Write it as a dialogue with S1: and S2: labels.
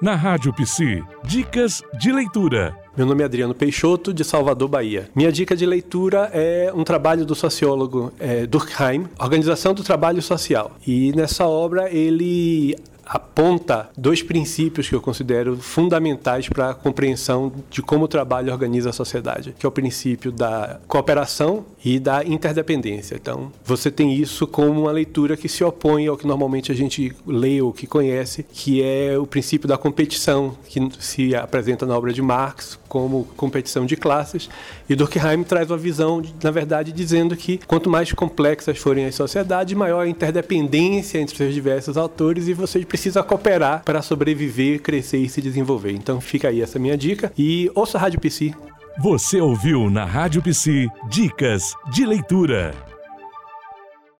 S1: Na Rádio Psi, dicas de leitura.
S2: Meu nome é Adriano Peixoto, de Salvador, Bahia. Minha dica de leitura é um trabalho do sociólogo é, Durkheim, Organização do Trabalho Social. E nessa obra ele aponta dois princípios que eu considero fundamentais para a compreensão de como o trabalho organiza a sociedade, que é o princípio da cooperação e da interdependência. Então, você tem isso como uma leitura que se opõe ao que normalmente a gente lê ou que conhece, que é o princípio da competição, que se apresenta na obra de Marx como competição de classes, e Durkheim traz uma visão, na verdade, dizendo que quanto mais complexas forem as sociedades, maior a interdependência entre seus diversos autores e você precisa cooperar para sobreviver, crescer e se desenvolver. Então fica aí essa minha dica e ouça a Rádio PC.
S1: Você ouviu na Rádio PC Dicas de Leitura.